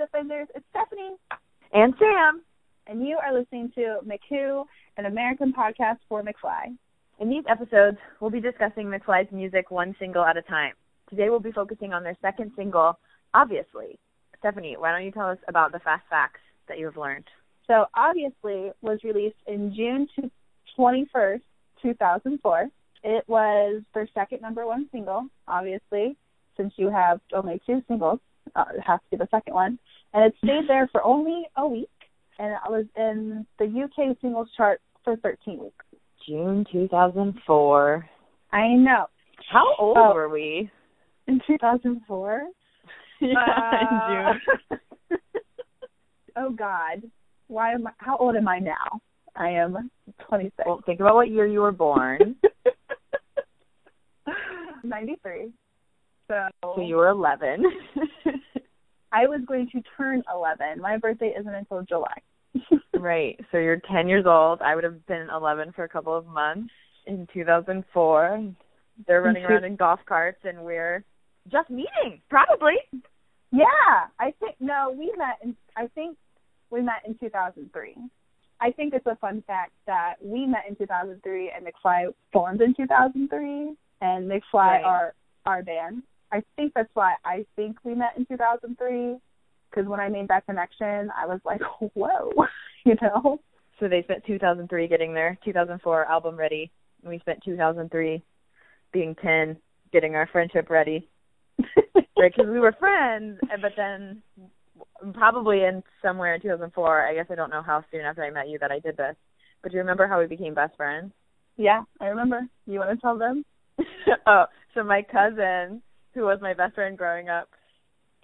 Defenders. It's Stephanie. And Sam. And you are listening to McWho, an American podcast for McFly. In these episodes, we'll be discussing McFly's music one single at a time. Today we'll be focusing on their second single, Obviously. Stephanie, why don't you tell us about the fast facts that you have learned? So, Obviously was released in June 21st, 2004. It was their second number one single, obviously, since you have only two singles. Uh, it has to be the second one. And it stayed there for only a week, and it was in the UK singles chart for 13 weeks. June 2004. I know. How old Oh. were we? In 2004? yeah, Uh, in June. oh God, why am I? How old am I now? I am 26. Well, think about what year you were born. 93. So, so you were 11. I was going to turn 11. My birthday isn't until July. right. So you're 10 years old. I would have been 11 for a couple of months in 2004. They're running around in golf carts and we're just meeting, probably. Yeah, I think no, we met in I think we met in 2003. I think it's a fun fact that we met in 2003 and McFly formed in 2003 and McFly Right. are our band. I think that's why I think we met in 2003 because when I made that connection, I was like, whoa, you know. So they spent 2003 getting their 2004 album ready. And we spent 2003 being 10 getting our friendship ready. right? Because we were friends, eh, but then probably in somewhere in 2004. I guess I don't know how soon after I met you that I did this. But do you remember how we became best friends? yeah, I remember. You want to tell them? oh, so my cousin, who was my best friend growing up,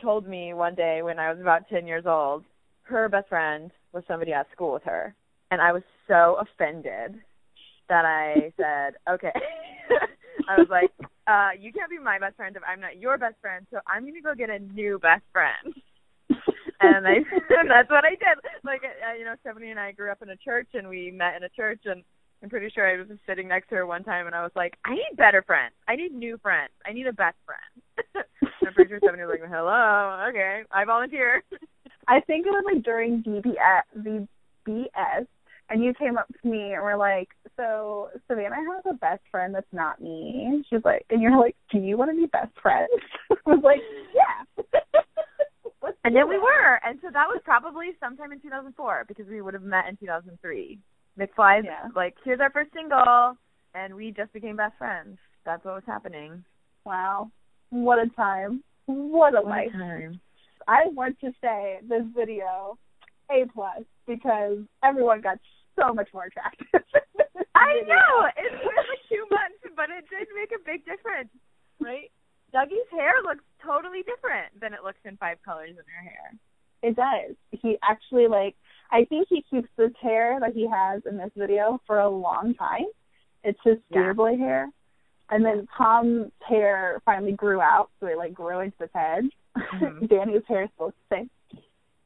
told me one day when I was about 10 years old, her best friend was somebody at school with her. And I was so offended that I said, okay. I was like, uh, you can't be my best friend if I'm not your best friend, so I'm going to go get a new best friend. and I and that's what I did. Like uh, you know, Stephanie and I grew up in a church and we met in a church and I'm pretty sure I was just sitting next to her one time and I was like, I need better friends. I need new friends. I need a best friend. I'm pretty sure Stephanie was like, Hello, okay, I volunteer. I think it was like during DBS, VBS, and you came up to me and were like, "So Savannah has a best friend that's not me." She's like, and you're like, "Do you want to be best friends?" I was like, "Yeah." And then we were. And so that was probably sometime in 2004 because we would have met in 2003. McFly's Yeah. like, here's our first single, and we just became best friends. That's what was happening. Wow, what a time! What a What a life! time. I want to say this video A plus because everyone got so much more attractive. I know. It was like two months, but it did make a big difference, right? Dougie's hair looks totally different than it looks in Five Colors in her hair. It does. He actually like I think he keeps this hair that he has in this video for a long time. It's his Yeah. boy hair. And then Tom's hair finally grew out, so it like grew into his head. Mhm. Danny's hair still looks the same.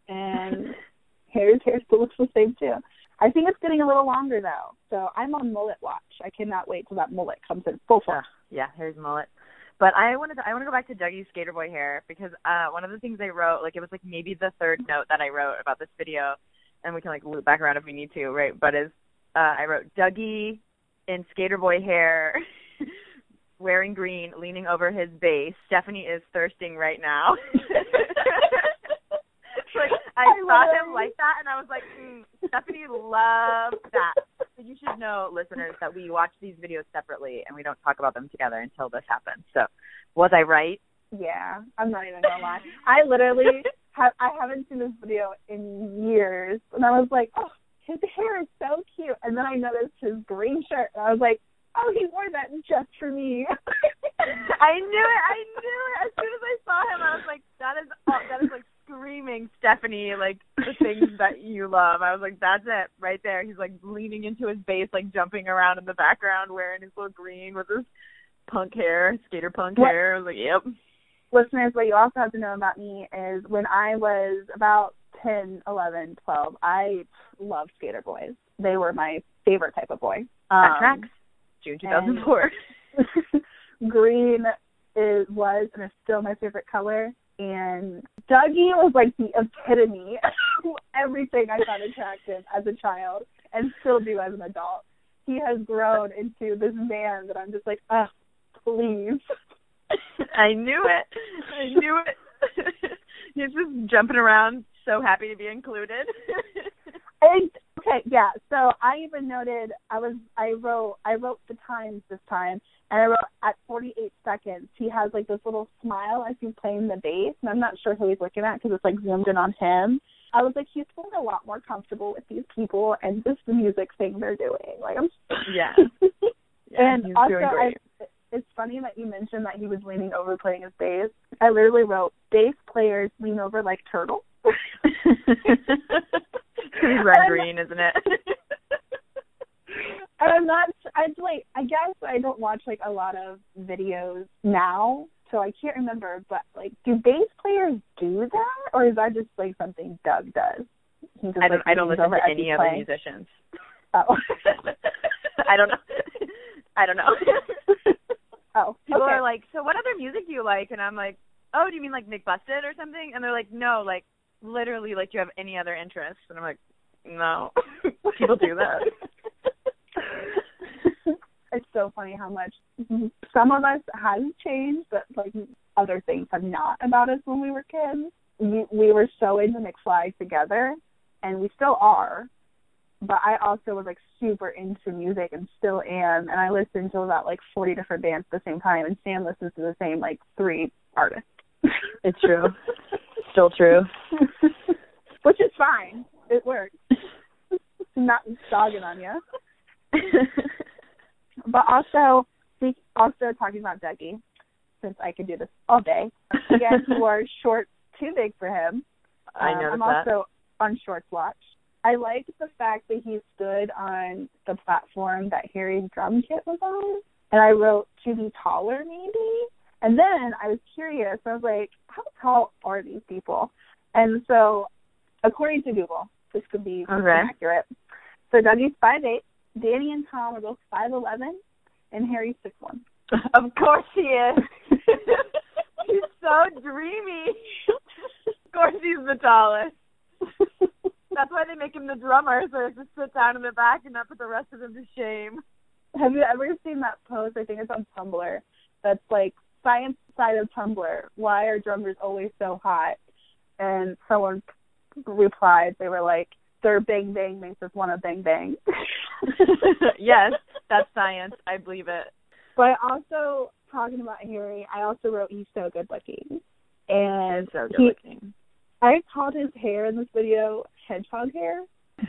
And Harry's hair still looks the same too. I think it's getting a little longer though. So I'm on mullet watch. I cannot wait till that mullet comes in full force. Yeah, here's mullet. But I wanted to I want to go back to Dougie's skater boy hair because uh one of the things I wrote, like it was like maybe the third note that I wrote about this video, and we can like loop back around if we need to, right? But is uh I wrote Dougie in skater boy hair, wearing green, leaning over his bass. Stephanie is thirsting right now. like I, I saw him like that, and I was like, mm, Stephanie loves that. So you should know, listeners, that we watch these videos separately and we don't talk about them together until this happens. So, was I right? Yeah, I'm not even gonna lie. I literally have I haven't seen this video in years, and I was like, oh, his hair is so cute. And then I noticed his green shirt, and I was like, oh, he wore that just for me. I knew it. I knew it. As soon as I saw him, I was like, that is all, that is like screaming Stephanie, like the things that you love. I was like, that's it right there. He's like leaning into his bass, like jumping around in the background, wearing his little green with his punk hair, skater punk What- hair. I was like, yep. Listeners, what you also have to know about me is when I was about ten, eleven, twelve, I loved skater boys. They were my favorite type of boy. That Um, tracks. June 2004. green is was and is still my favorite color. And Dougie was like the epitome of everything I found attractive as a child and still do as an adult. He has grown into this man that I'm just like, ah, please. I knew it. I knew it. He's just jumping around, so happy to be included. And okay, yeah. So I even noted I was I wrote I wrote the times this time, and I wrote at 48 seconds he has like this little smile as he's playing the bass, and I'm not sure who he's looking at because it's like zoomed in on him. I was like, he's feeling a lot more comfortable with these people and just the music thing they're doing. Like I'm yeah. yeah and also I it's funny that you mentioned that he was leaning over playing his bass. I literally wrote bass players lean over like turtles. Green, isn't it? and I'm not. I like. I guess I don't watch like a lot of videos now, so I can't remember. But like, do bass players do that, or is that just like something Doug does? Just, I don't. Like, I don't listen to any other playing? musicians. Oh. I don't know. I don't know. oh. People okay. are like, so what other music do you like? And I'm like, oh, do you mean like McBusted or something? And they're like, no, like literally, like, do you have any other interests? And I'm like, no. People do that. it's so funny how much some of us has changed, but like other things have not about us when we were kids. We we were so into McFly together, and we still are. But I also was like super into music and still am, and I listen to about like forty different bands at the same time, and Sam listens to the same like three artists. It's true. Still true. Which is fine. It works. Not dogging on you. but also, also talking about Dougie, since I could do this all day. Again, he wore shorts too big for him. I know um, I'm that. also on Shorts Watch. I like the fact that he stood on the platform that Harry's drum kit was on, and I wrote to be taller, maybe. And then I was curious. I was like, how tall are these people? And so, according to Google, this could be okay. accurate. So Dougie's five eight. Danny and Tom are both five eleven, and Harry's six one. Of course he is. he's so dreamy. of course he's the tallest. That's why they make him the drummer, so he just sit down in the back and not put the rest of them to shame. Have you ever seen that post? I think it's on Tumblr. That's like science side of Tumblr. Why are drummers always so hot? And someone replied, they were like, their bang bang makes us want to bang bang. yes, that's science. I believe it. But also talking about Harry, I also wrote he's so good looking, and so good he, looking. I called his hair in this video hedgehog hair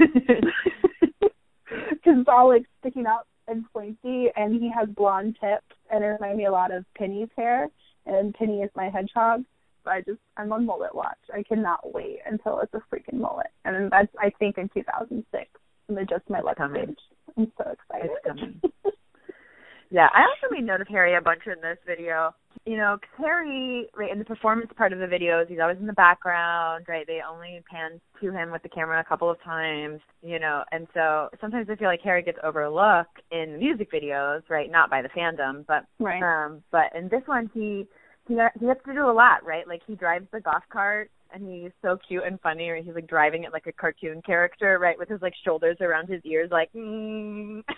because it's all like sticking out and pointy, and he has blonde tips, and it reminded me a lot of Penny's hair, and Penny is my hedgehog. I just I'm on mullet watch. I cannot wait until it's a freaking mullet, and that's I think in 2006. And they just my luck coming. I'm so excited. It's coming. yeah, I also made note of Harry a bunch in this video. You know, Harry, right in the performance part of the videos, he's always in the background, right? They only pan to him with the camera a couple of times, you know, and so sometimes I feel like Harry gets overlooked in music videos, right? Not by the fandom, but right. um, but in this one, he he he has to do a lot, right? Like he drives the golf cart and he's so cute and funny, or he's like driving it like a cartoon character, right, with his like shoulders around his ears, like. Mm.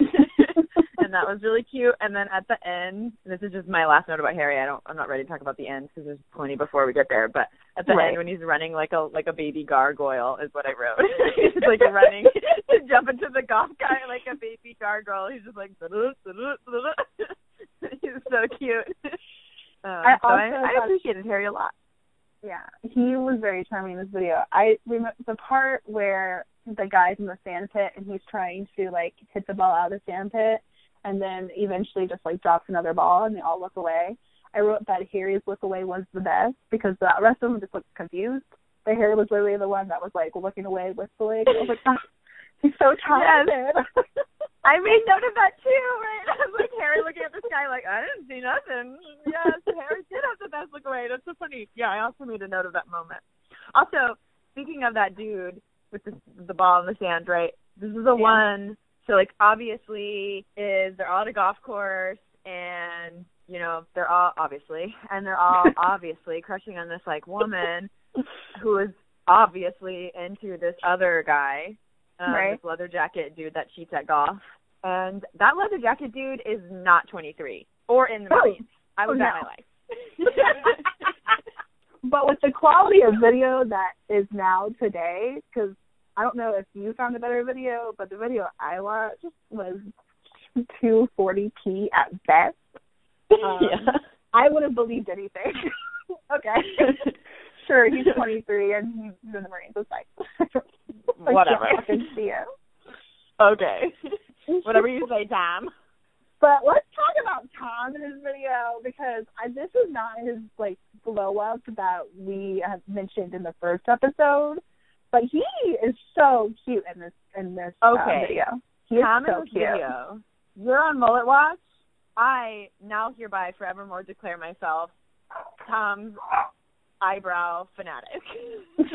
and that was really cute. And then at the end, this is just my last note about Harry. I don't, I'm not ready to talk about the end because there's plenty before we get there. But at the right. end, when he's running like a like a baby gargoyle, is what I wrote. he's like running to jump into the golf cart like a baby gargoyle. He's just like. he's so cute. Um, I so also I, I appreciated Harry a lot. Yeah, he was very charming in this video. I remember the part where the guy's in the sand pit and he's trying to like hit the ball out of the sand pit, and then eventually just like drops another ball and they all look away. I wrote that Harry's look away was the best because the rest of them just looked confused. But Harry was literally the one that was like looking away, whistling. I was like, oh, he's so talented. Yes. I made note of that too, right? I was like Harry looking at the sky like, I didn't see nothing. Yes, Harry did have the best look away. That's so funny. Yeah, I also made a note of that moment. Also, speaking of that dude with the the ball in the sand, right? This is the Yeah. one so like obviously is they're all at a golf course and you know they're all obviously and they're all obviously crushing on this like woman who is obviously into this other guy um, Right. this leather jacket dude that cheats at golf and that leather jacket dude is not 23 or in the Oh. Marines. I was Oh, at my life but with the quality of video that is now today, because I don't know if you found a better video, but the video I watched was 240p at best. Um, yeah I would have believed anything. okay. Sure, he's 23 and he's in the Marines. It's Whatever. can't see it. okay whatever you say Tom But let's talk about Tom in his video because I, this is not his like glow up that we have mentioned in the first episode. But he is so cute in this in this uh, Okay. video. He is Tom so in this cute. video. You're on Mullet Watch. I now hereby forevermore declare myself Tom's eyebrow fanatic.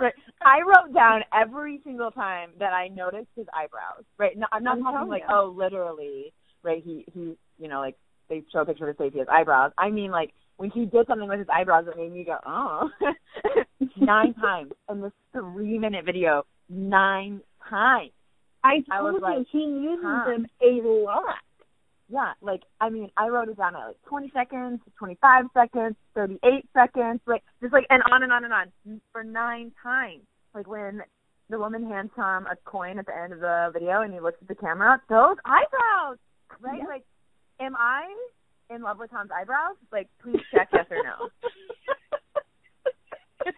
right. I wrote down every single time that I noticed his eyebrows. Right. No, I'm not I'm talking like, you. oh, literally. Right. He he. You know, like they show a picture to say he has eyebrows. I mean, like when he did something with his eyebrows, it made me go, oh. nine times in this three minute video. Nine times. I I was told you like, he uses huh. them a lot. Yeah, like I mean, I wrote it down at like 20 seconds, 25 seconds, 38 seconds, like just like and on and on and on for nine times. Like when the woman hands Tom a coin at the end of the video and he looks at the camera, those eyebrows, right? Like, am I in love with Tom's eyebrows? Like, please check yes or no.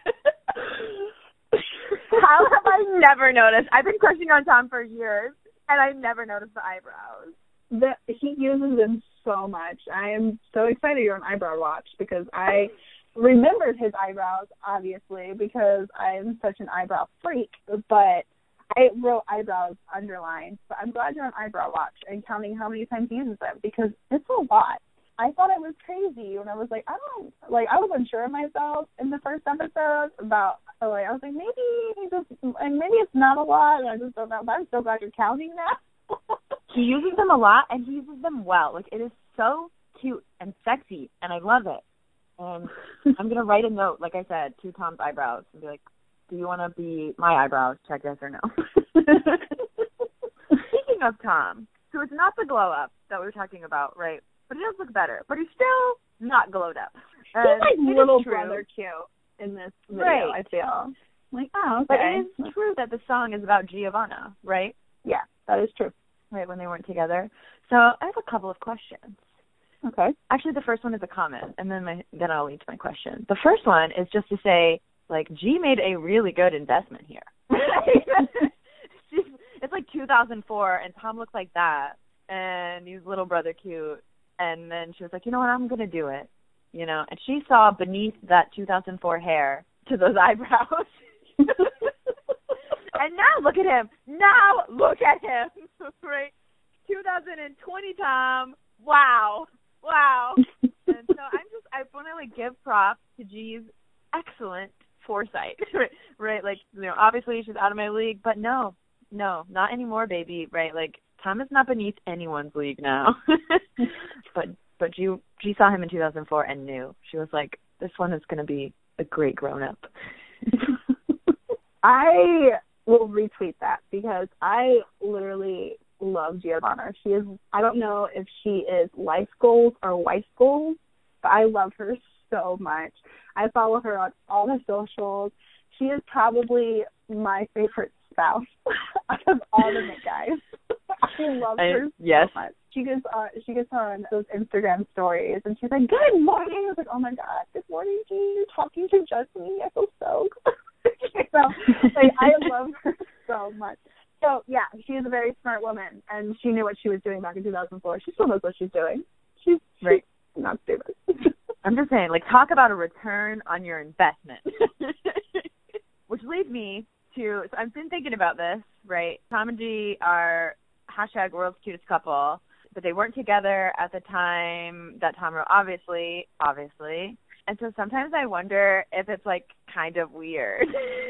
How have I never noticed? I've been crushing on Tom for years, and I never noticed the eyebrows. The, he uses them so much. I am so excited you're on eyebrow watch because I remembered his eyebrows obviously because I'm such an eyebrow freak, but I wrote eyebrows underlined. But I'm glad you're on eyebrow watch and counting how many times he uses them because it's a lot. I thought it was crazy when I was like, I don't like I was unsure of myself in the first episode about like I was like maybe he just and maybe it's not a lot and I just don't know. But I'm so glad you're counting now. He uses them a lot, and he uses them well. Like it is so cute and sexy, and I love it. And I'm gonna write a note, like I said, to Tom's eyebrows and be like, "Do you want to be my eyebrows? Check yes or no." Speaking of Tom, so it's not the glow up that we were talking about, right? But he does look better, but he's still not glowed up. He's like little brother cute in this video. Right. I feel like oh, okay. But it is true that the song is about Giovanna, right? yeah, that is true. Right when they weren't together. So I have a couple of questions. Okay. Actually, the first one is a comment, and then my then I'll lead to my question. The first one is just to say, like, Gi made a really good investment here. She's, it's like 2004, and Tom looks like that, and he's little brother cute, and then she was like, you know what, I'm gonna do it, you know, and she saw beneath that 2004 hair to those eyebrows. and now look at him. Now look at him. right? 2020 Tom. Wow. Wow. and so I'm just I want to like give props to Gi's excellent foresight. right? right? Like, you know, obviously she's out of my league, but no. No, not anymore, baby. Right? Like Tom is not beneath anyone's league now. but but Gi Gi saw him in 2004 and knew. She was like, this one is going to be a great grown up. I will retweet that because I literally love Giovanna. She is I don't know if she is life goals or wife goals, but I love her so much. I follow her on all the socials. She is probably my favorite spouse out of all the guys. I love I- her yes. so much. She gets on she gets on those Instagram stories and she's like, Good morning. I was like, Oh my god, good morning, Gi, you're talking to just me. I feel so good. so like I love her so much. So yeah, she is a very smart woman and she knew what she was doing back in two thousand four. She still knows what she's doing. She's Right. she's not stupid. I'm just saying, like, talk about a return on your investment. Which leads me to, so I've been thinking about this, right? Tom and Gi are hashtag world's cutest couple, but they weren't together at the time that Tom wrote, obviously, obviously. And so sometimes I wonder if it's like kind of weird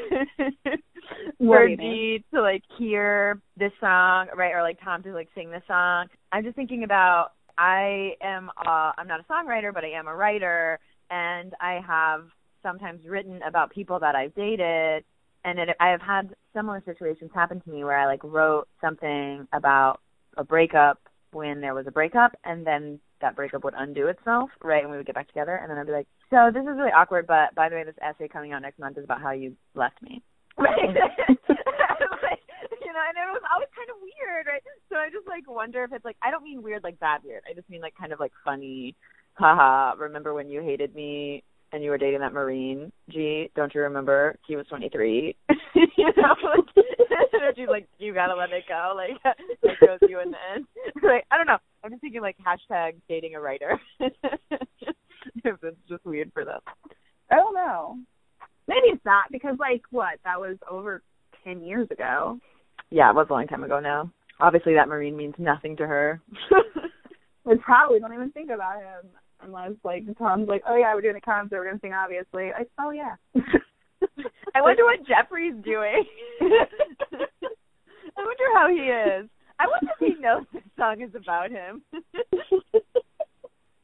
for do you mean? Gi to like hear this song, right? Or like Tom to like sing this song. I'm just thinking about I am uh I'm not a songwriter, but I am a writer and I have sometimes written about people that I've dated and it, I have had similar situations happen to me where I like wrote something about a breakup when there was a breakup and then that breakup would undo itself, right? And we would get back together and then I'd be like, So this is really awkward, but by the way, this essay coming out next month is about how you left me. Right. like, you know, and it was always kind of weird, right? So I just like wonder if it's like I don't mean weird like bad weird. I just mean like kind of like funny. Haha, remember when you hated me and you were dating that Marine? Gi, don't you remember? He was 23. you know, like, she's like, you gotta let it go. Like, it goes you in the end. Like, I don't know. I'm just thinking like hashtag dating a writer. if it's just weird for them. I don't know. Maybe it's not because like what that was over ten years ago. Yeah, it was a long time ago now. Obviously, that Marine means nothing to her. we probably don't even think about him unless like Tom's like, oh yeah, we're doing a concert, we're gonna sing obviously. Like, oh yeah. I wonder what Jeffrey's doing. I wonder how he is. I wonder if he knows this song is about him.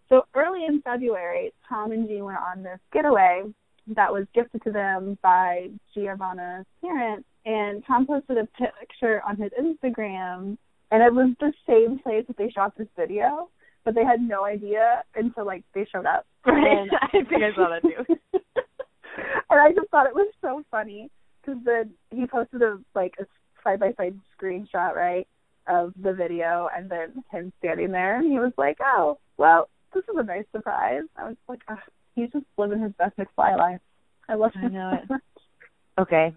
so early in February, Tom and Jean went on this getaway that was gifted to them by Giovanna's parents. And Tom posted a picture on his Instagram, and it was the same place that they shot this video, but they had no idea until like they showed up. And I think I saw that too. and I just thought it was so funny because then he posted a like a side by side screenshot, right, of the video, and then him standing there, and he was like, "Oh, well, this is a nice surprise." I was like, oh, he's just living his best McFly life. I love him. I know it. Okay,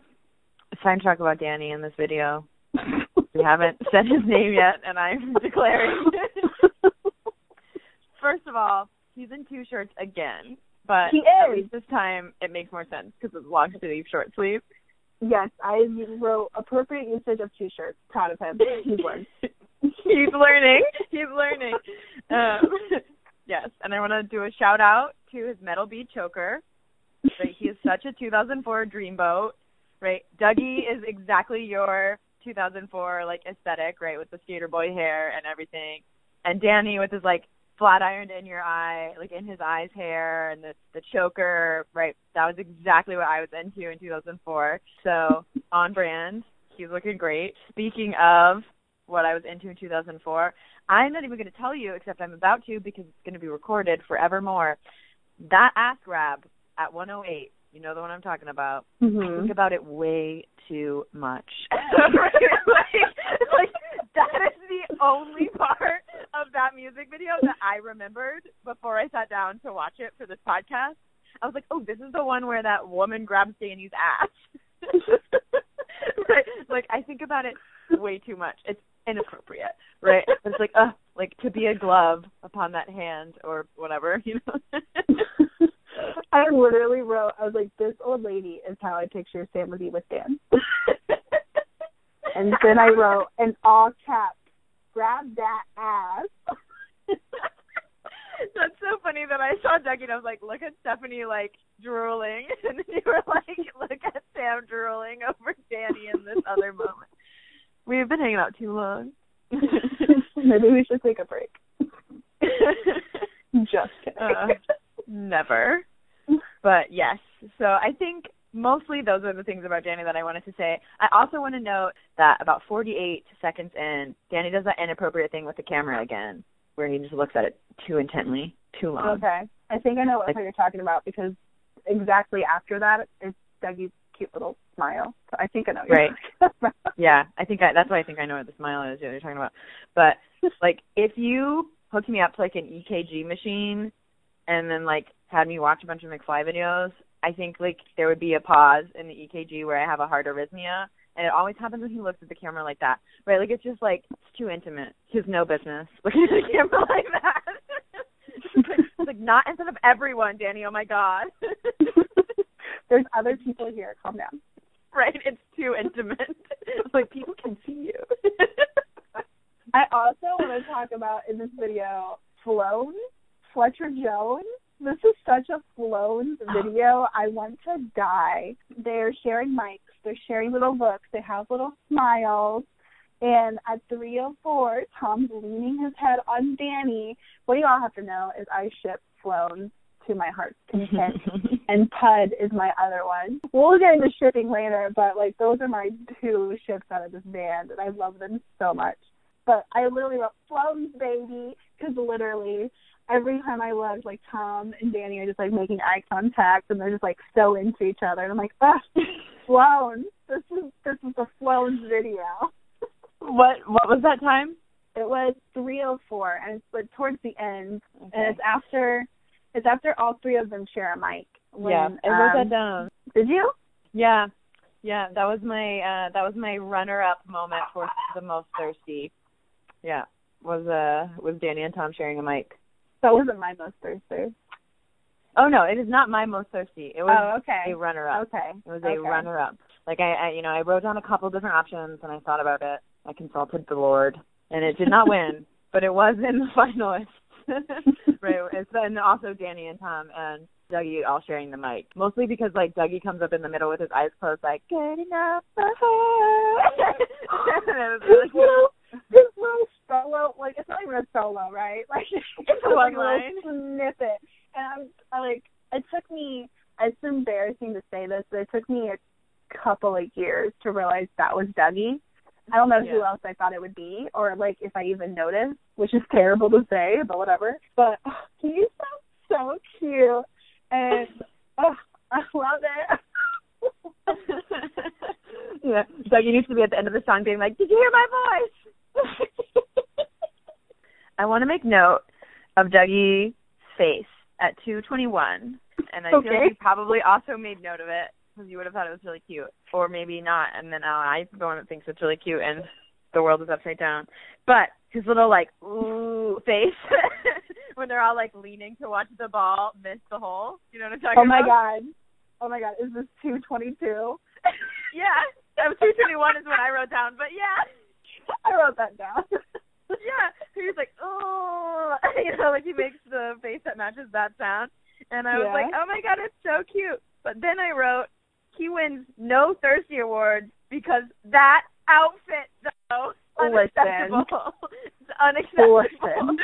it's time to talk about Danny in this video. we haven't said his name yet, and I'm declaring. First of all, he's in two shirts again, but at least this time it makes more sense because it's long sleeve, short sleeve. Yes, I wrote appropriate usage of T-shirts. Proud of him. He's learned. he's learning. He's learning. Um, yes, and I want to do a shout out to his metal bead choker. Right, he is such a 2004 dreamboat. Right, Dougie is exactly your 2004 like aesthetic, right, with the skater boy hair and everything, and Danny with his like flat ironed in your eye, like in his eyes hair and the the choker, right? That was exactly what I was into in 2004. So on brand. He's looking great. Speaking of what I was into in 2004, I'm not even going to tell you, except I'm about to because it's going to be recorded forevermore. That ass grab at 108, you know the one I'm talking about. Mm-hmm. I think about it way too much. like, like that is the only part of that music video that I remembered before I sat down to watch it for this podcast. I was like, oh, this is the one where that woman grabs Danny's ass. right? Like I think about it way too much. It's inappropriate, right? It's like, uh, like to be a glove upon that hand or whatever, you know. I literally wrote, I was like, this old lady is how I picture Sam with Dan. and then I wrote, in all caps, grab that ass. That's so funny that I saw Dougie and I was like, look at Stephanie like drooling and then you were like, look at Sam drooling over Danny in this other moment. We've been hanging out too long. Maybe we should take a break. Just kidding. Uh, never. But yes. So I think mostly those are the things about Danny that I wanted to say. I also want to note that about 48 seconds in, Danny does that inappropriate thing with the camera again, where he just looks at it too intently, too long. Okay, I think I know what like, you're talking about because exactly after that, it's Dougie's cute little smile. So I think I know. right. yeah, I think I, that's why I think I know what the smile is. You're talking about, but like if you hooked me up to like an EKG machine and then like had me watch a bunch of McFly videos, I think like there would be a pause in the EKG where I have a heart arrhythmia, and it always happens when he looks at the camera like that, right? Like it's just like it's too intimate. He has no business looking at the camera like that. it's like not in front of everyone, Danny. Oh my god. There's other people here. Calm down. Right? It's too intimate. like people can see you. I also want to talk about in this video Flones, Fletcher Jones this is such a Flones ah. video. I want to die. They're sharing mics. They're sharing little looks. They have little smiles. And at 304, Tom's leaning his head on Danny. What you all have to know is I ship Flones to my heart's content, and Pud is my other one. We'll get into shipping later, but like those are my two ships out of this band, and I love them so much. But I literally wrote Flones baby because literally every time I look, like Tom and Danny are just like making eye contact, and they're just like so into each other. And I'm like, ah, Flones, this is this is a Flones video. what what was that time? It was 304, and it's like towards the end, Okay. and it's after it's after all three of them share a mic. When, yeah, I wrote um, that down. Did you? Yeah, yeah, that was my uh that was my runner-up moment for the most thirsty. Yeah, was uh was Danny and Tom sharing a mic. That wasn't my most thirsty. Oh no, it is not my most thirsty. It was Oh, okay. a runner-up. Okay. It was okay. a runner-up. Like I, I, you know, I wrote down a couple different options and I thought about it. I consulted the Lord, and it did not win, but it was in the finalists. right. It's and also Danny and Tom and Dougie all sharing the mic. Mostly because like Dougie comes up in the middle with his eyes closed, like good enough for her. And it was really His little, his little solo, like it's not even a solo, right? Like it's a like one a line. snippet, and I'm I, like, it took me. It's embarrassing to say this, but it took me a couple of years to realize that was Dougie. I don't know who else I thought it would be, or like if I even noticed, which is terrible to say, but whatever. But oh, he sounds so cute, and oh, I love it. yeah. Dougie needs to be at the end of the song being like, Did you hear my voice? I want to make note of Dougie's face at 221, and I feel Okay. like you probably also made note of it because you would have thought it was really cute, or maybe not, and then uh, I'm the one that thinks it's really cute, and the world is upside down. But his little like ooh face when they're all like leaning to watch the ball miss the hole. You know what I'm talking about? oh my about? god. Oh my god, is this 222? Yeah, that 221 is what I wrote down, but yeah. I wrote that down. yeah, he was like, oh, you know, like he makes the face that matches that sound, and I was Yeah. like, oh my god, it's so cute. But then I wrote, he wins no thirsty awards because that outfit though Listen. unacceptable. it's unacceptable. Listen.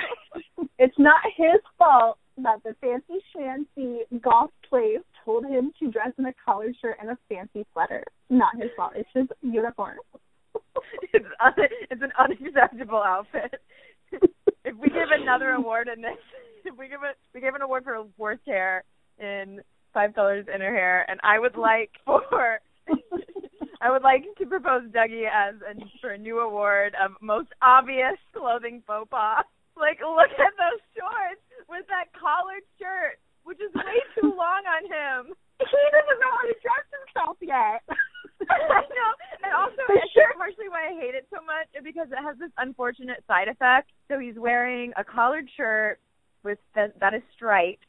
it's not his fault that the fancy shanty golf place told him to dress in a collared shirt and a fancy sweater. Not his fault. It's his uniform. it's un- it's an unacceptable outfit. if we give another award in this, if we give it, we give an award for worst hair in five colors in her hair, and I would like for, I would like to propose Dougie as a for a new award of most obvious clothing faux pas. Like, look at those shorts with that collared shirt, which is way too long on him. he doesn't know how to dress himself yet. I know, and also The I think partially why I hate it so much is because it has this unfortunate side effect. So he's wearing a collared shirt with that, that is striped,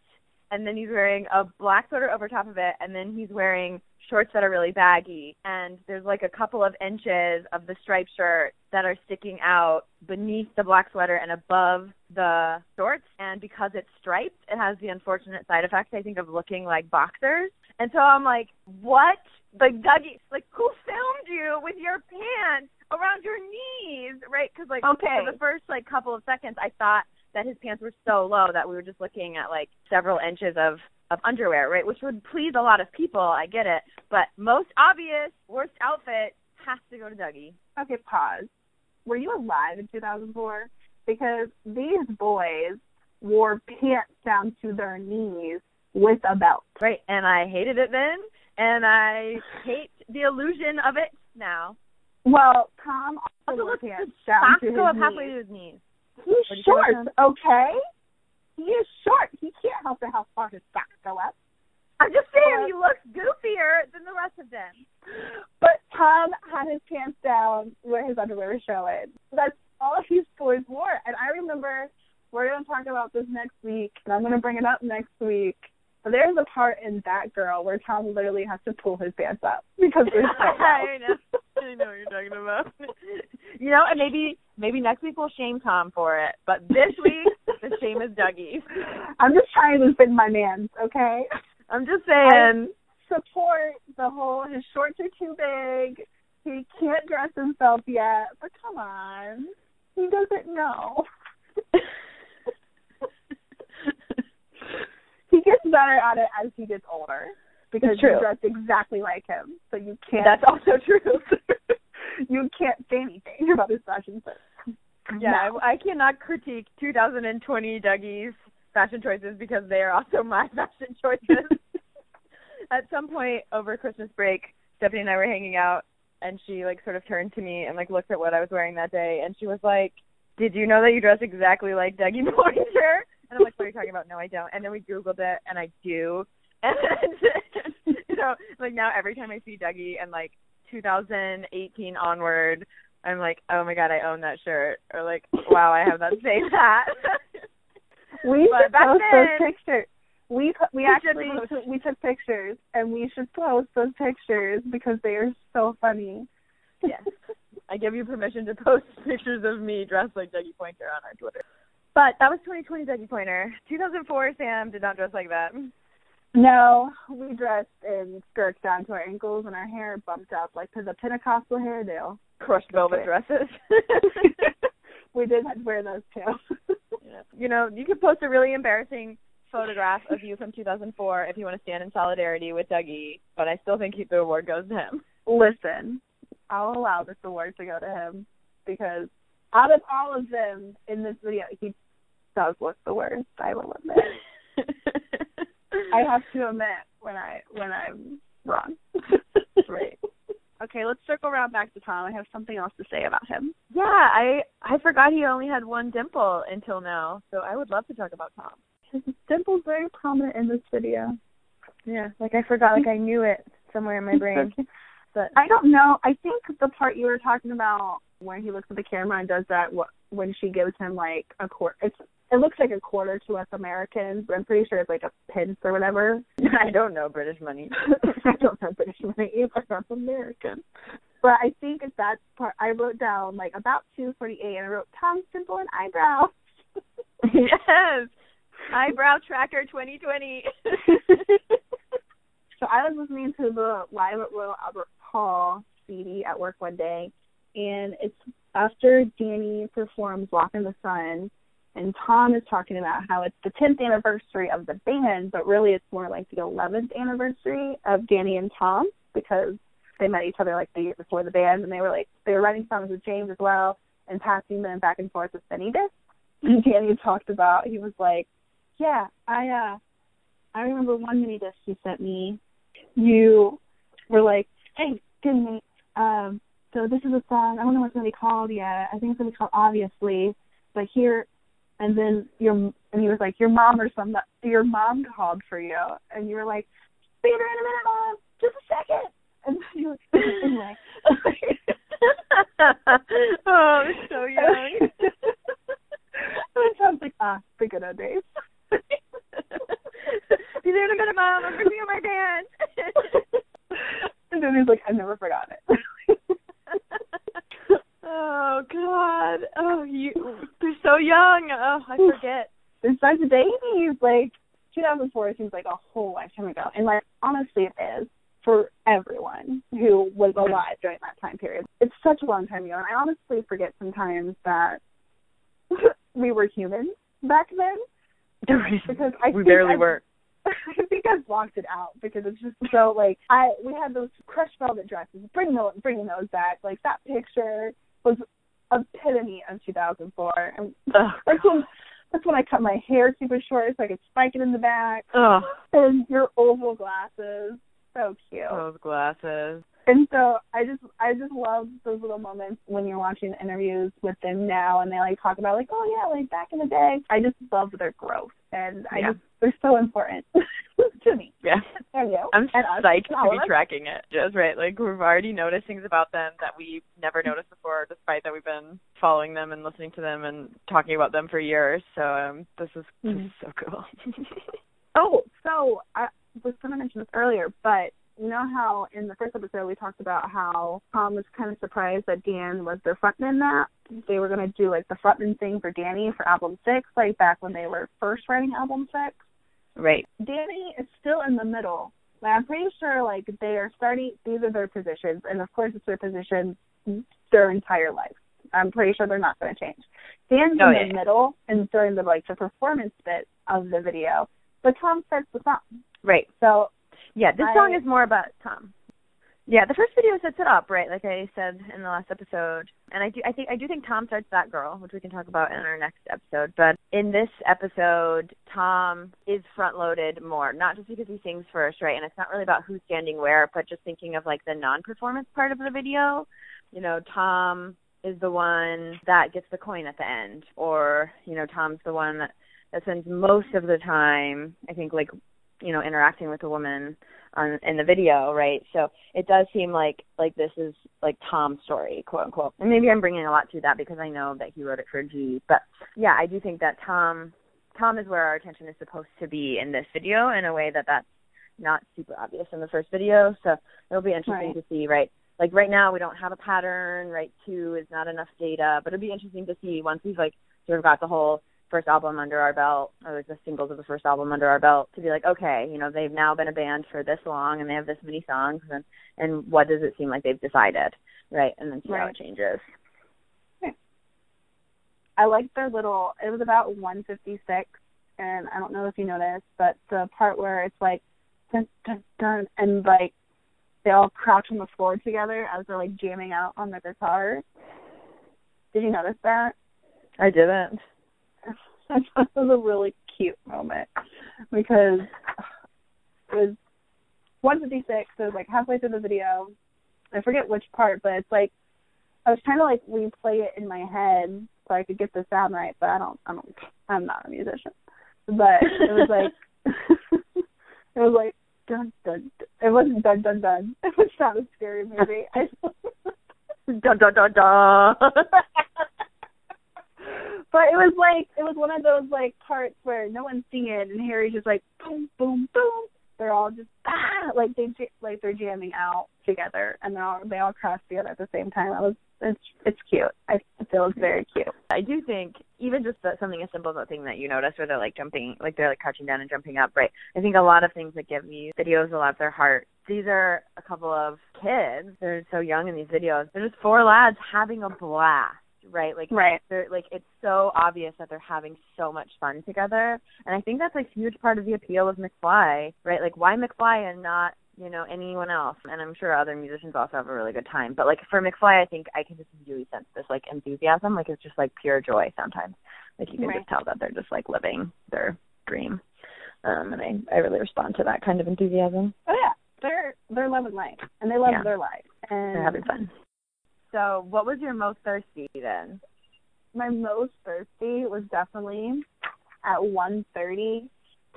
and then he's wearing a black sweater over top of it, and then he's wearing shorts that are really baggy. And there's like a couple of inches of the striped shirt that are sticking out beneath the black sweater and above the shorts. And because it's striped, it has the unfortunate side effect, I think, of looking like boxers. And so I'm like, what? Like Dougie, like who filmed you with your pants around your knees, right? Because like Okay. for the first like couple of seconds, I thought that his pants were so low that we were just looking at like several inches of of underwear, right? Which would please a lot of people. I get it, but most obvious worst outfit has to go to Dougie. Okay, pause. Were you alive in 2004? Because these boys wore pants down to their knees with a belt. Right, and I hated it then, and I hate the illusion of it now. Well, Tom also look, pants the down socks to his go up halfway to his knees. He's What did you say, short, okay? He is short. He can't help it how far his socks go up. I'm just saying he looks goofier than the rest of them. But Tom had his pants down where his underwear was showing. That's all these boys wore. And I remember we're going to talk about this next week, and I'm going to bring it up next week. There's a part in that girl where Tom literally has to pull his pants up because they're so. I know. I know what you're talking about. you know, and maybe maybe next week we'll shame Tom for it, but this week the shame is Dougie's. I'm just trying to defend my man, okay? I'm just saying. Support the whole his shorts are too big. he can't dress himself yet, but come on. He doesn't know. He gets better at it as he gets older because you dress exactly like him. So you can't That's also true. you can't say anything about his fashion sense. Yeah, No. I, I cannot critique 2020 Dougie's fashion choices because they are also my fashion choices. At some point over Christmas break, Stephanie and I were hanging out, and she like sort of turned to me and like looked at what I was wearing that day, and she was like, "Did you know that you dress exactly like Dougie Poynter?" And I'm like, "What are you talking about?" No, I don't. And then we Googled it, and I do. And you know, like now every time I see Dougie and like 2018 onward, I'm like, oh my god, I own that shirt, or like, wow, I have that same hat. We But should post then- those pictures. We we We actually took, we took pictures and we should post those pictures because they are so funny. yes, I give you permission to post pictures of me dressed like Dougie Poynter on our Twitter. But that was 2020 Dougie Poynter. 2004 Sam did not dress like that. No, we dressed in skirts down to our ankles and our hair bumped up like to the Pentecostal hairdo. Crushed velvet dresses. we did have to wear those too. Yeah. You know, you could post a really embarrassing photograph of you from 2004 if you want to stand in solidarity with Dougie, but I still think the award goes to him. Listen, I'll allow this award to go to him because out of all of them in this video, he does look the worst. I will admit. I have to admit when I when I'm wrong. Right. Okay, let's circle around back to Tom. I have something else to say about him. Yeah, I I forgot he only had one dimple until now, so I would love to talk about Tom. His dimple's very prominent in this video. Yeah, like I forgot, like I knew it somewhere in my brain. But I don't know. I think the part you were talking about when he looks at the camera and does that wh- when she gives him like a quarter. It's it looks like a quarter to us Americans, but I'm pretty sure it's like a pence or whatever. I don't know British money. I don't know British money either. I'm American. But I think it's that part. I wrote down like about two forty eight, and I wrote Tom's simple and eyebrow. yes. Eyebrow Tracker 2020. so I was listening to the live at Royal Albert Hall CD at work one day, and it's after Danny performs "Walk in the Sun," and Tom is talking about how it's the 10th anniversary of the band, but really it's more like the 11th anniversary of Danny and Tom because they met each other like the year before the band, and they were like they were writing songs with James as well and passing them back and forth with mini disc. And Danny talked about he was like, "Yeah, I uh, I remember one mini disc you sent me. You were like, hey, good me. Um, so this is a song. I don't know what it's gonna be called yet. I think it's gonna be called Obviously, but here." And then your and he was like, your mom or some your mom called for you, and you were like, "Be there in a minute, mom. Just a second. And then you were anyway. oh, it's so young. and it sounds like ah, the good old days. Be there in a minute, Mom. I'm bringing my band. and then he's like, I've never forgotten it. oh God. Oh, you. So young. Oh, I forget. Besides the babies. Like 2004 seems like a whole lifetime ago, and like honestly, it is for everyone who was alive during that time period. It's such a long time ago, and I honestly forget sometimes that we were humans back then because I we barely I- were. I think I blocked it out because it's just so like I we had those crushed velvet dresses. Bring those, bringing those back. Like that picture was epitome of 2004, and Oh, that's when that's when I cut my hair super short so I could spike it in the back. And your oval glasses, so cute. those glasses. And so I just I just love those little moments when you're watching the interviews with them now and they like talk about like, oh yeah, like back in the day. I just love their growth and I Yeah. just they're so important to me. Yeah. And you. I'm and psyched to be tracking it. Just right, like we've already noticed things about them that we never noticed before, despite that we've been following them and listening to them and talking about them for years. So um, this is this Mhm. is so cool. Oh, so I was going to mention this earlier, but you know how in the first episode we talked about how Tom was kind of surprised that Dan was their frontman that they were going to do like the frontman thing for Danny for album six, like back when they were first writing album six. right. Danny is still in the middle Like, I'm pretty sure like they are starting. These are their positions, and of course, it's their positions their entire life. I'm pretty sure they're not going to change. Dan's Oh, in yeah. the middle and during the like the performance bit of the video, but Tom starts the song. Right. So Yeah, this I- song is more about Tom. Yeah, the first video sets it up, right? Like I said in the last episode. And I do I think I do think Tom starts that girl, which we can talk about in our next episode. But in this episode, Tom is front loaded more, not just because he sings first, right? And it's not really about who's standing where, but just thinking of like the non performance part of the video. You know, Tom is the one that gets the coin at the end. Or, you know, Tom's the one that that spends most of the time, I think like you know interacting with a woman on in the video right? So it does seem like like this is like tom's story quote unquote. And maybe i'm bringing a lot to that because i know that he wrote it for Gi. But yeah i do think that tom tom is where our attention is supposed to be in this video in a way that that's not super obvious in the first video. So it'll be interesting Right. to see right? Like right now we don't have a pattern right? Two is not enough data. But it'll be interesting to see once we've like sort of got the whole first album under our belt or the singles of the first album under our belt to be like okay you know they've now been a band for this long and they have this many songs and and what does it seem like they've decided right and then see how it changes I like their little. It was about 156, and I don't know if you noticed, but the part where it's like dun dun dun, and like they all crouch on the floor together as they're like jamming out on the guitar. Did you notice that? i didn't I thought it was a really cute moment because it was 156. So it was like halfway through the video. I forget which part, but it's like I was trying to like replay it in my head so I could get the sound right, but I don't. I don't. I'm not a musician. But it was like it was like dun dun. dun. It wasn't dun dun dun. It was not a scary movie. I, dun dun dun dun but it was like it was one of those like parts where no one's singing and Harry's just like boom boom boom. They're all just ah like they like they're jamming out together and they all they all cross together at the same time. I was it's it's cute. I feel it's very cute. I do think even just that something as simple as a thing that you notice where they're like jumping, like they're like crouching down and jumping up, right? I think a lot of things that give these videos a lot of their heart. These are a couple of kids. They're so young in these videos. They're just four lads having a blast, right? Like Right. they're like it's so obvious that they're having so much fun together, and I think that's a huge part of the appeal of McFly, right? Like why McFly and not you know anyone else? And I'm sure other musicians also have a really good time, but like for McFly, I think I can just really sense this like enthusiasm, like it's just like pure joy sometimes. Like you can Right. just tell that they're just like living their dream, um, and I I really respond to that kind of enthusiasm. Oh yeah. They're they're loving life and they love Yeah. their life. And They're having fun. So, what was your most thirsty then? my most thirsty was definitely at one thirty.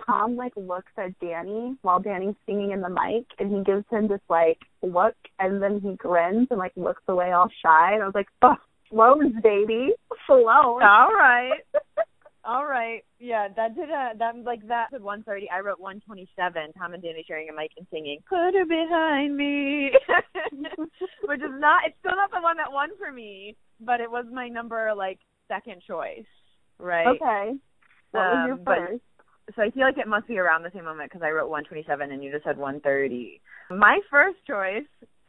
Tom like looks at Danny while Danny's singing in the mic and he gives him this like look and then he grins and like looks away all shy and I was like, Oh, Flones baby. Sloan. All right. All right. Yeah, that did a that like that at one thirty. I wrote one twenty seven. Tom and Danny sharing a mic and singing "Put her behind me," which is not. It's still not the one that won for me, but it was my number like second choice. Right. Okay. What was your Um, but- first? So I feel like it must be around the same moment because I wrote 127 and you just said 130. My first choice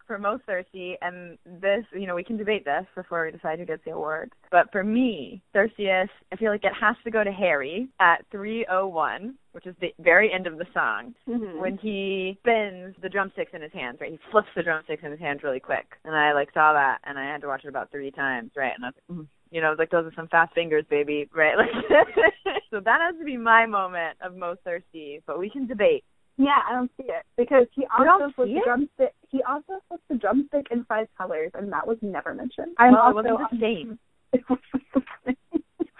for most thirsty, and this, you know, we can debate this before we decide who gets the award. But for me, thirstiest, I feel like it has to go to Harry at 301, which is the very end of the song Mhm. when he spins the drumsticks in his hands, right? He flips the drumsticks in his hands really quick. And I like saw that and I had to watch it about three times, right? And I was like, mm. you know, like those are some fast fingers, baby, right? Like so that has to be my moment of most thirsty, but we can debate. Yeah, I don't see it because he also flipped see the drumstick. He also flipped the drumstick in five colors, and that was never mentioned. I'm well, also. It the same.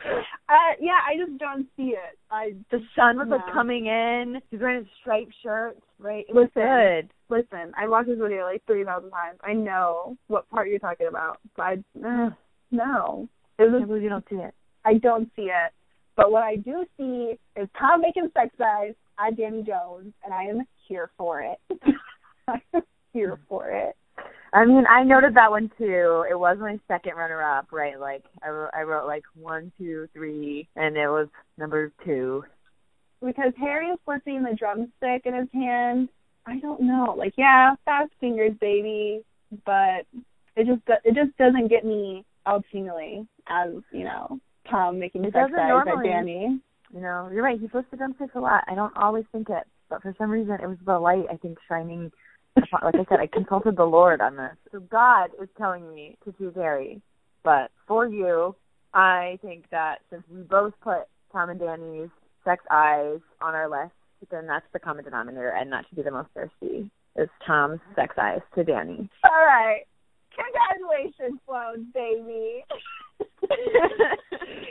uh, yeah, I just don't see it. I The sun was like coming in. He's wearing a striped shirt, right? It was Listen. good. listen. I watched this video like three thousand times. I know what part you're talking about, but I uh, no. It I was can't believe you don't see it. I don't see it. But what I do see is Tom making sex eyes at Danny Jones, and I am here for it. I am here for it. I mean, I noted that one too. It was my second runner-up, right? Like I wrote, I wrote like one, two, three, and it was number two. Because Harry is flipping the drumstick in his hand, I don't know. Like, yeah, fast fingers, baby, but it just it just doesn't get me out tingly as you know Tom making sex eyes at. Danny. You know, you're right. He posted them sex a lot. I don't always think it, but for some reason, it was the light. I think shining. Like I said, I consulted the Lord on this. So God is telling me to choose Harry. But for you, I think that since we both put Tom and Danny's sex eyes on our list, then that's the common denominator, and that should be the most thirsty. Is Tom's sex eyes to Danny? All right, congratulations, Flones, baby.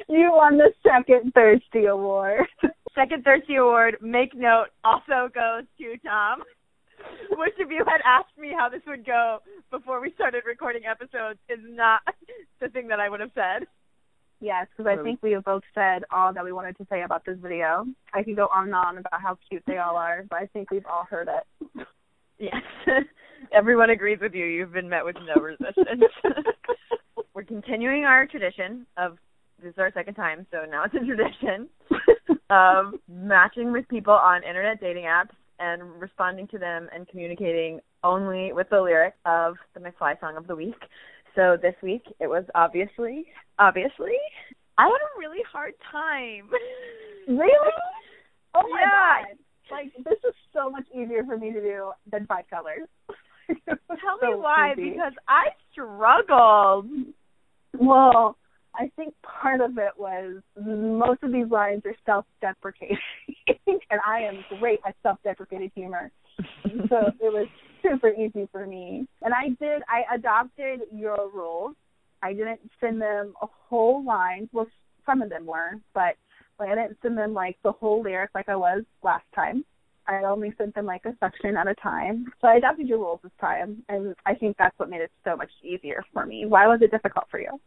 you won the second thirsty award. Second Thirsty Award, make note, also goes to Tom. Which of you had asked me how this would go before we started recording episodes is not the thing that I would have said. Yes, because I um, think we have both said all that we wanted to say about this video. I can go on and on about how cute they all are, but I think we've all heard it. Yes. Everyone agrees with you. You've been met with no resistance. We're continuing our tradition of this is our second time, so now it's a tradition of matching with people on internet dating apps and responding to them and communicating only with the lyric of the McFly song of the week. So this week it was obviously, obviously, I had a really hard time. Really? Oh my Yeah. god! Like this is so much easier for me to do than five colors. Tell me why, because I struggled. Well, I think part of it was most of these lines are self-deprecating, and I am great at self-deprecating humor. so it was super easy for me. And I did, I adopted your rules. I didn't send them a whole line. Well, some of them were, but like, I didn't send them like the whole lyric like I was last time. I only sent them like a section at a time. So I adopted your rules this time, and I think that's what made it so much easier for me. Why was it difficult for you?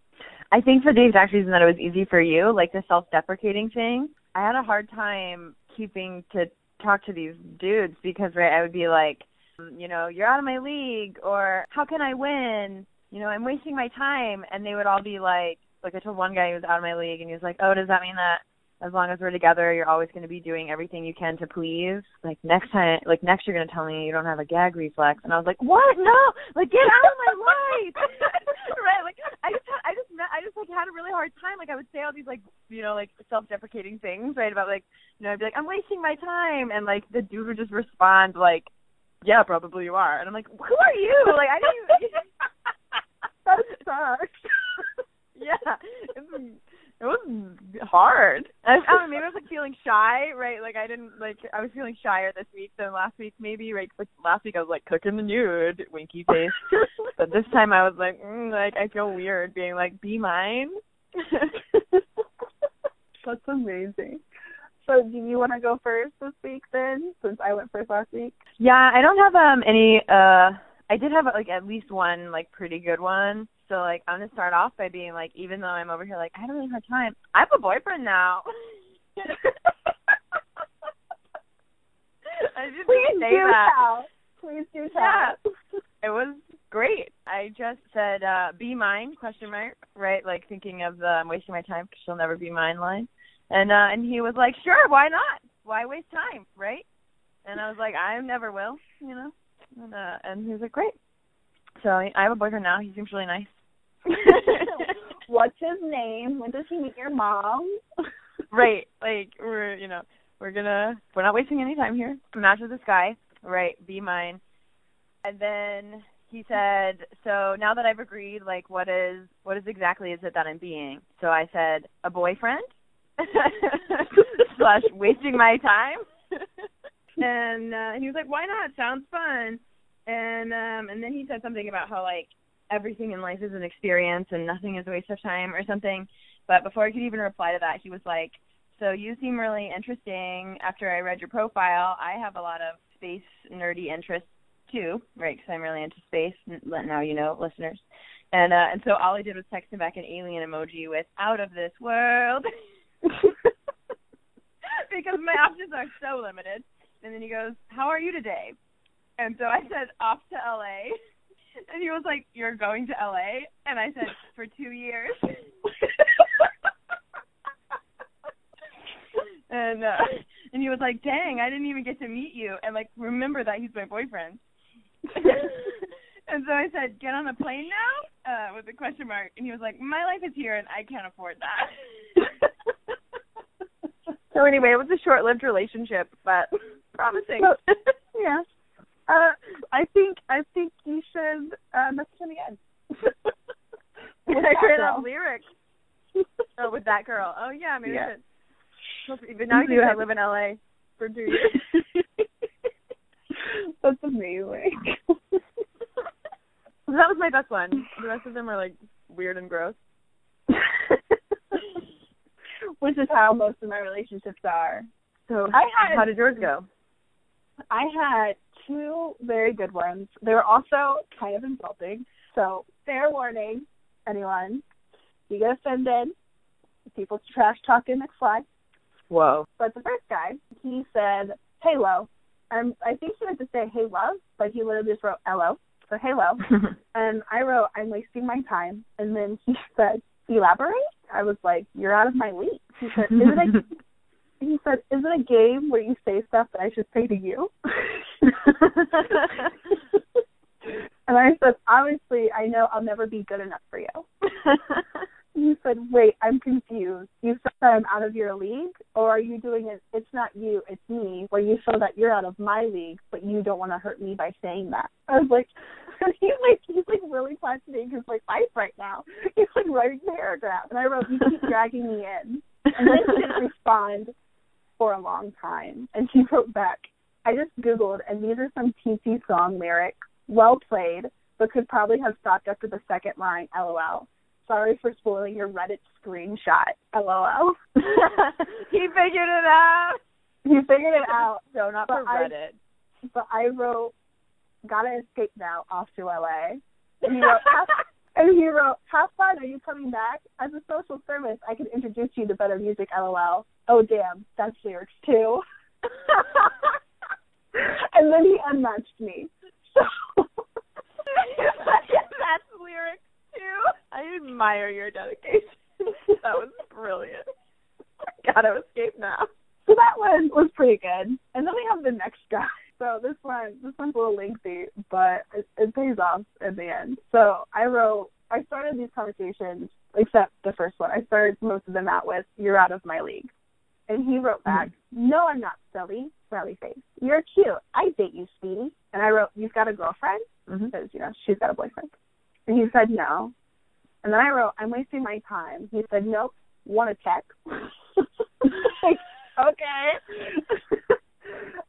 I think for the exact reason that it was easy for you, like the self-deprecating thing, I had a hard time keeping to talk to these dudes because right, I would be like, you know, you're out of my league, or how can I win? You know, I'm wasting my time, and they would all be like, like I told one guy he was out of my league, and he was like, oh, does that mean that as long as we're together, you're always going to be doing everything you can to please? Like next time, like next, you're going to tell me you don't have a gag reflex, and I was like, what? No, like get out of my life, right? Like I just, had, I just, met, I just like had a really hard time. Like I would say all these like, you know, like self-deprecating things, right? About like, you know, I'd be like, I'm wasting my time, and like the dude would just respond like, yeah, probably you are, and I'm like, who are you? Like I didn't. Even, that sucks. yeah, it was, hard. I, I don't know, maybe I was like feeling shy, right? Like I didn't like I was feeling shyer this week than last week, maybe. Right? like last week I was like cooking the nude, winky face, but this time I was like, mm, like I feel weird being like, be mine. That's amazing. So, do you want to go first this week then, since I went first last week? Yeah, I don't have um any uh I did have like at least one like pretty good one. So like I'm gonna start off by being like, even though I'm over here like I had a really hard time, I have a boyfriend now. I didn't Please say do that. tell. Please do Yeah. It was great. I just said uh be mine question mark, right? Like thinking of the I'm wasting my time because she'll never be mine line. And uh and he was like, "Sure, why not? Why waste time, right?" And I was like, "I never will, you know." And uh and he was like, "Great." So I I have a boyfriend now. He seems really nice. What's his name? When does he meet your mom? right. Like we're you know, we're gonna we're not wasting any time here. Match with this guy, right, be mine. And then he said, So now that I've agreed, like what is what is exactly is it that I'm being? So I said, A boyfriend slash wasting my time. and uh and he was like, Why not? Sounds fun and um and then he said something about how like everything in life is an experience and nothing is a waste of time or something. But before I could even reply to that, he was like, "So you seem really interesting. After I read your profile, I have a lot of space nerdy interests too, right? Because I'm really into space. Let now you know, listeners." And uh and so all I did was text him back an alien emoji with "out of this world," because my options are so limited. And then he goes, "How are you today?" And so I said, "Off to LA." And he was like, "You're going to LA?" And I said, "For 2 years." and uh and he was like, "Dang, I didn't even get to meet you," and like remember that he's my boyfriend. and so I said, "Get on a plane now?" Uh, with a question mark, and he was like, "My life is here, and I can't afford that." so anyway, it was a short-lived relationship, but promising. yeah. Uh, I think I think you should uh, message him again. with I create a lyrics. oh, with that girl. Oh yeah, maybe yeah. I should. But now you I live in LA for two years. That's amazing. that was my best one. The rest of them are like weird and gross. Which is how most of my relationships are. So I had, how did yours go? I had two very good ones. They were also kind of insulting. So fair warning, anyone. You get offended. People trash talking McFly. Whoa. But the first guy, he said, Halo. And um, I think he meant to say hey love, but he literally just wrote LO. So Halo. and I wrote, I'm wasting my time. And then he said, Elaborate? I was like, You're out of my league. He said, Is it a he said, Is it a game where you say stuff that I should say to you? and I said, Obviously I know I'll never be good enough for you. you said, Wait, I'm confused. You said that I'm out of your league, or are you doing it? It's not you, it's me, where you show that you're out of my league, but you don't want to hurt me by saying that. I was like, he's like, he's like really questioning his like life right now. He's like writing paragraph, and I wrote, you keep dragging me in, and then he didn't respond for a long time, and she wrote back, I just googled, and these are some TT song lyrics. Well played, but could probably have stopped after the second line. LOL sorry for spoiling your Reddit screenshot. LOL. he figured it out. He figured it out. No, not but for Reddit. I, but I wrote, "Gotta escape now, off to LA." And he wrote, and he wrote, "Have fun. Are you coming back? As a social service, I could introduce you to better music. LOL. Oh damn, that's lyrics too." and then he unmatched me. So. that's lyrics too. I admire your dedication. that was brilliant. Gotta escape now. So that one was pretty good. And then we have the next guy. So this one, this one's a little lengthy, but it, it pays off in the end. So I wrote, I started these conversations, except the first one. I started most of them out with, "You're out of my league," and he wrote back, mm-hmm. "No, I'm not silly, smiley face. You're cute. I date you, sweetie." And I wrote, "You've got a girlfriend?" Mm-hmm. Because you know she's got a boyfriend. And he said no. And then I wrote, I'm wasting my time. He said, Nope, want to check. like, okay.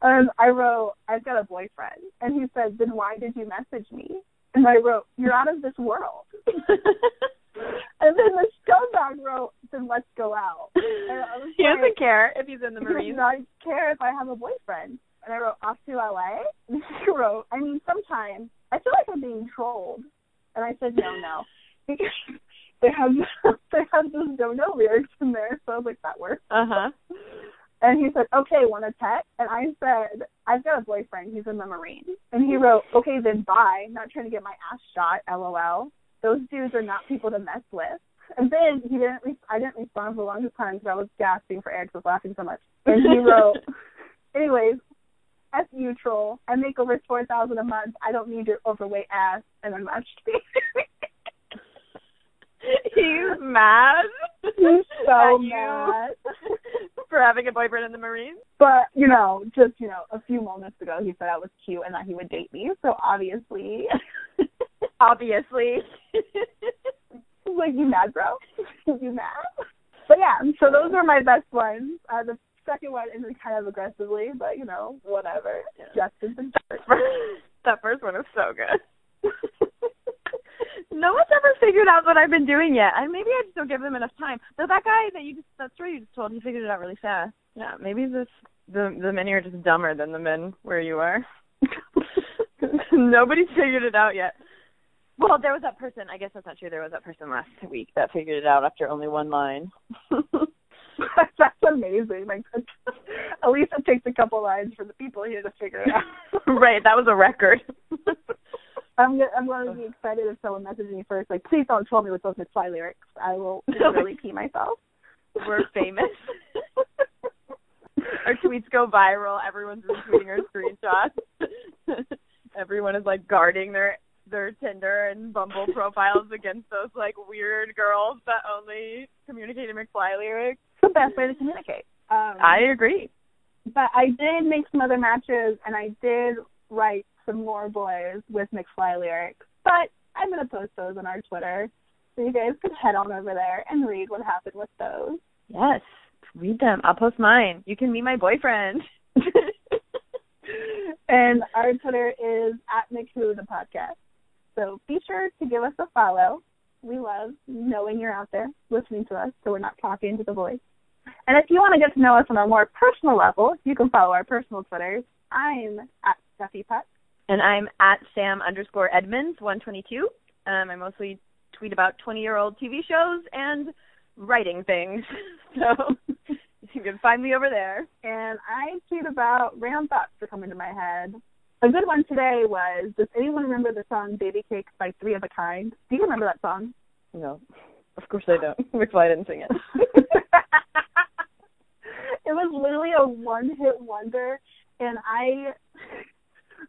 and I wrote, I've got a boyfriend. And he said, Then why did you message me? And I wrote, You're out of this world. and then the scumbag wrote, Then let's go out. he like, doesn't care if he's in the Marines. He does not care if I have a boyfriend. And I wrote, Off to LA? And he wrote, I mean, sometimes I feel like I'm being trolled. And I said, No, no because they have they have those no no lyrics in there, so I was like, that works. Uh huh. And he said, okay, want to text? And I said, I've got a boyfriend. He's in the Marines. And he wrote, okay, then bye. Not trying to get my ass shot. LOL. Those dudes are not people to mess with. And then he didn't. Re- I didn't respond for the longest time because I was gasping for air because I was laughing so much. And he wrote, anyways, F you troll. I make over four thousand a month. I don't need your overweight ass. And then matched me. He's mad. He's so mad for having a boyfriend in the Marines. But you know, just you know, a few moments ago, he said I was cute and that he would date me. So obviously, obviously, like you mad, bro? you mad? But yeah, so those are my best ones. Uh, the second one is kind of aggressively, but you know, whatever. Yeah. Justice and that first one is so good no one's ever figured out what I've been doing yet. And maybe I just don't give them enough time. Though that guy that you just that story you just told, he figured it out really fast. Yeah, maybe this the the men here are just dumber than the men where you are. Nobody's figured it out yet. Well, there was that person. I guess that's not true. There was that person last week that figured it out after only one line. that's amazing. Like, at least it takes a couple lines for the people here to figure it out. right, that was a record. I'm I'm going to be excited if someone messages me first. Like, please don't troll me with those McFly lyrics. I will really pee myself. We're famous. Our tweets go viral. Everyone's retweeting our screenshots. Everyone is like guarding their their Tinder and Bumble profiles against those like weird girls that only communicate in McFly lyrics. It's the best way to communicate. Um, I agree. but I did make some other matches, and I did write some more boys with McFly lyrics. But I'm gonna post those on our Twitter, so you guys can head on over there and read what happened with those. Yes, read them. I'll post mine. You can meet my boyfriend. and our Twitter is at McWho the podcast. So be sure to give us a follow. We love knowing you're out there listening to us, so we're not talking to the voice. And if you want to get to know us on a more personal level, you can follow our personal Twitters. I'm at Steffi Putt. And I'm at Sam underscore Edmonds one twenty two. Um, I mostly tweet about twenty year old TV shows and writing things. So you can find me over there. and I tweet about random thoughts that come into my head. A good one today was Does anyone remember the song Baby Cakes by Three of a Kind? Do you remember that song? No. Of course I don't. Which why I didn't sing it. it was literally a one hit wonder and I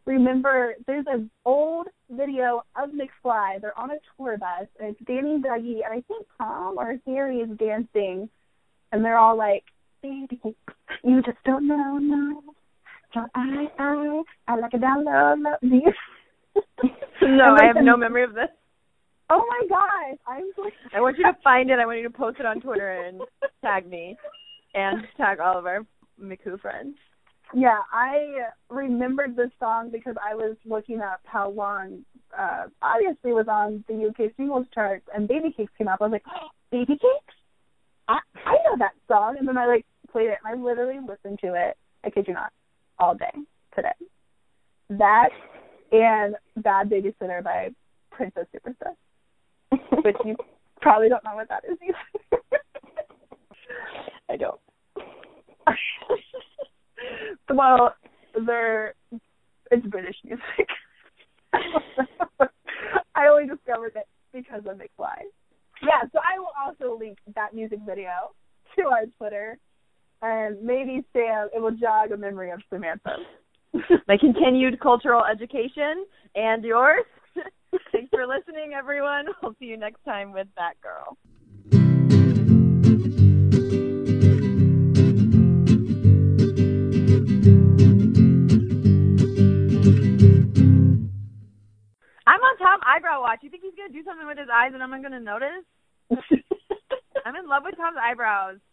remember there's an old video of McFly. They're on a tour bus and it's Danny Dougie and I think Tom or Harry is dancing and they're all like, Baby you just don't know, no. So I I I like it down low, low. Do you- no, I have no memory of this. Oh my gosh, I'm like I want you to find it. I want you to post it on Twitter and tag me and tag all of our McWho friends. Yeah, I remembered this song because I was looking up how long uh obviously was on the UK singles chart and Baby Cakes came up. I was like, oh, Baby Cakes? I I know that song and then I like played it and I literally listened to it, I kid you not, all day today. That and Bad Babysitter by Princess Superstar. Which you probably don't know what that is either. I don't. well, they're it's British music. I only discovered it because of McFly. Yeah, so I will also link that music video to our Twitter, and maybe Sam, it will jog a memory of Samantha. My continued cultural education and yours. Thanks for listening, everyone. We'll see you next time with That Girl. On Tom Eyebrow Watch. You think he's gonna do something with his eyes and I'm not gonna notice? I'm in love with Tom's eyebrows.